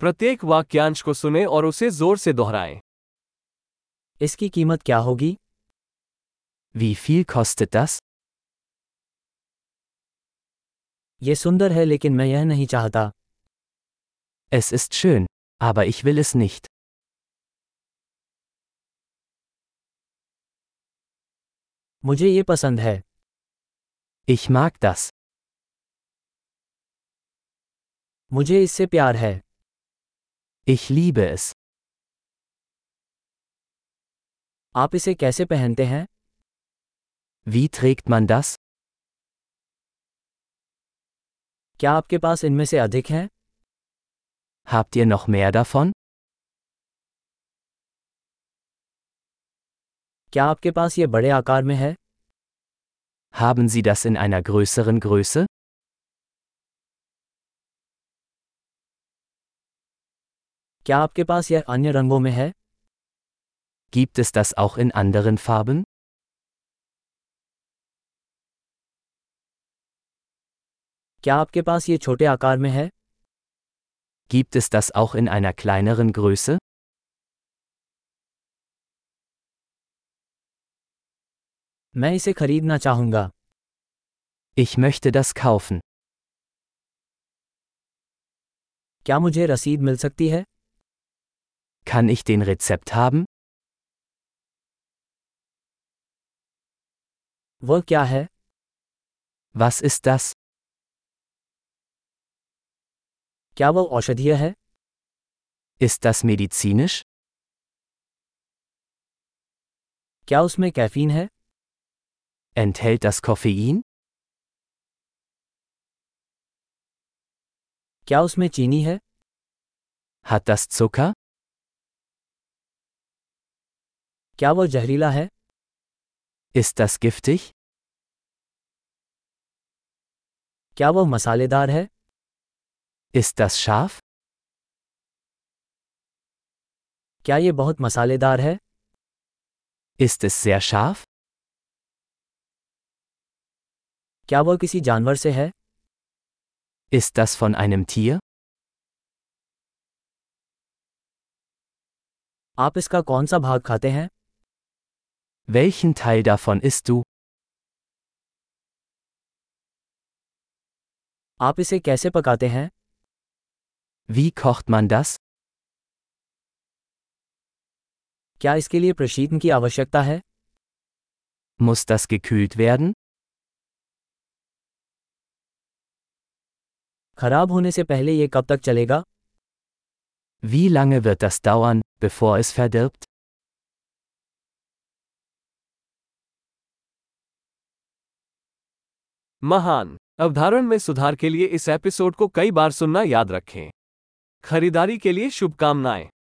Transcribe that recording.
प्रत्येक वाक्यांश को सुने और उसे ज़ोर से दोहराएँ इसकी कीमत क्या होगी Wie viel kostet das? ये सुंदर है लेकिन मैं यह नहीं चाहता Es ist schön, aber ich will es nicht. मुझे ये पसंद है Ich mag das. मुझे इससे प्यार है Ich liebe es. आप इसे कैसे पहनते हैं Wie trägt man das? क्या आपके पास इनमें से अधिक हैं Habt ihr noch mehr davon? क्या आपके पास ये बड़े आकार में है Haben Sie das in einer größeren Größe? क्या आपके पास यह अन्य रंगों में है Gibt es das auch in anderen Farben? क्या आपके पास ये छोटे आकार में है Gibt es das auch in einer kleineren Größe? मैं इसे खरीदना चाहूंगा Ich möchte das kaufen. क्या मुझे रसीद मिल सकती है Kann ich den Rezept haben? वह क्या है Was ist das? क्या वह औषधीय है Ist das medizinisch? क्या उसमें कैफीन है Enthält das Koffein? क्या उसमें चीनी है Hat das Zucker? क्या वो जहरीला है? इस तस्किफ्टिच क्या वो मसालेदार है? इस तस्शाफ क्या ये बहुत मसालेदार है? इस तस्शाफ क्या वो किसी जानवर से है? इस तस फ़ोन आइनम थी आप इसका कौन सा भाग खाते हैं? Welchen Teil davon isst du? आप इसे कैसे पकाते हैं Wie kocht man das? क्या इसके लिए प्रशीतन की आवश्यकता है Muss das gekühlt werden? खराब होने से पहले ये कब तक चलेगा Wie lange wird das dauern, bevor es verdirbt? महान। अवधारण में सुधार के लिए इस एपिसोड को कई बार सुनना याद रखें। खरीदारी के लिए शुभकामनाएँ।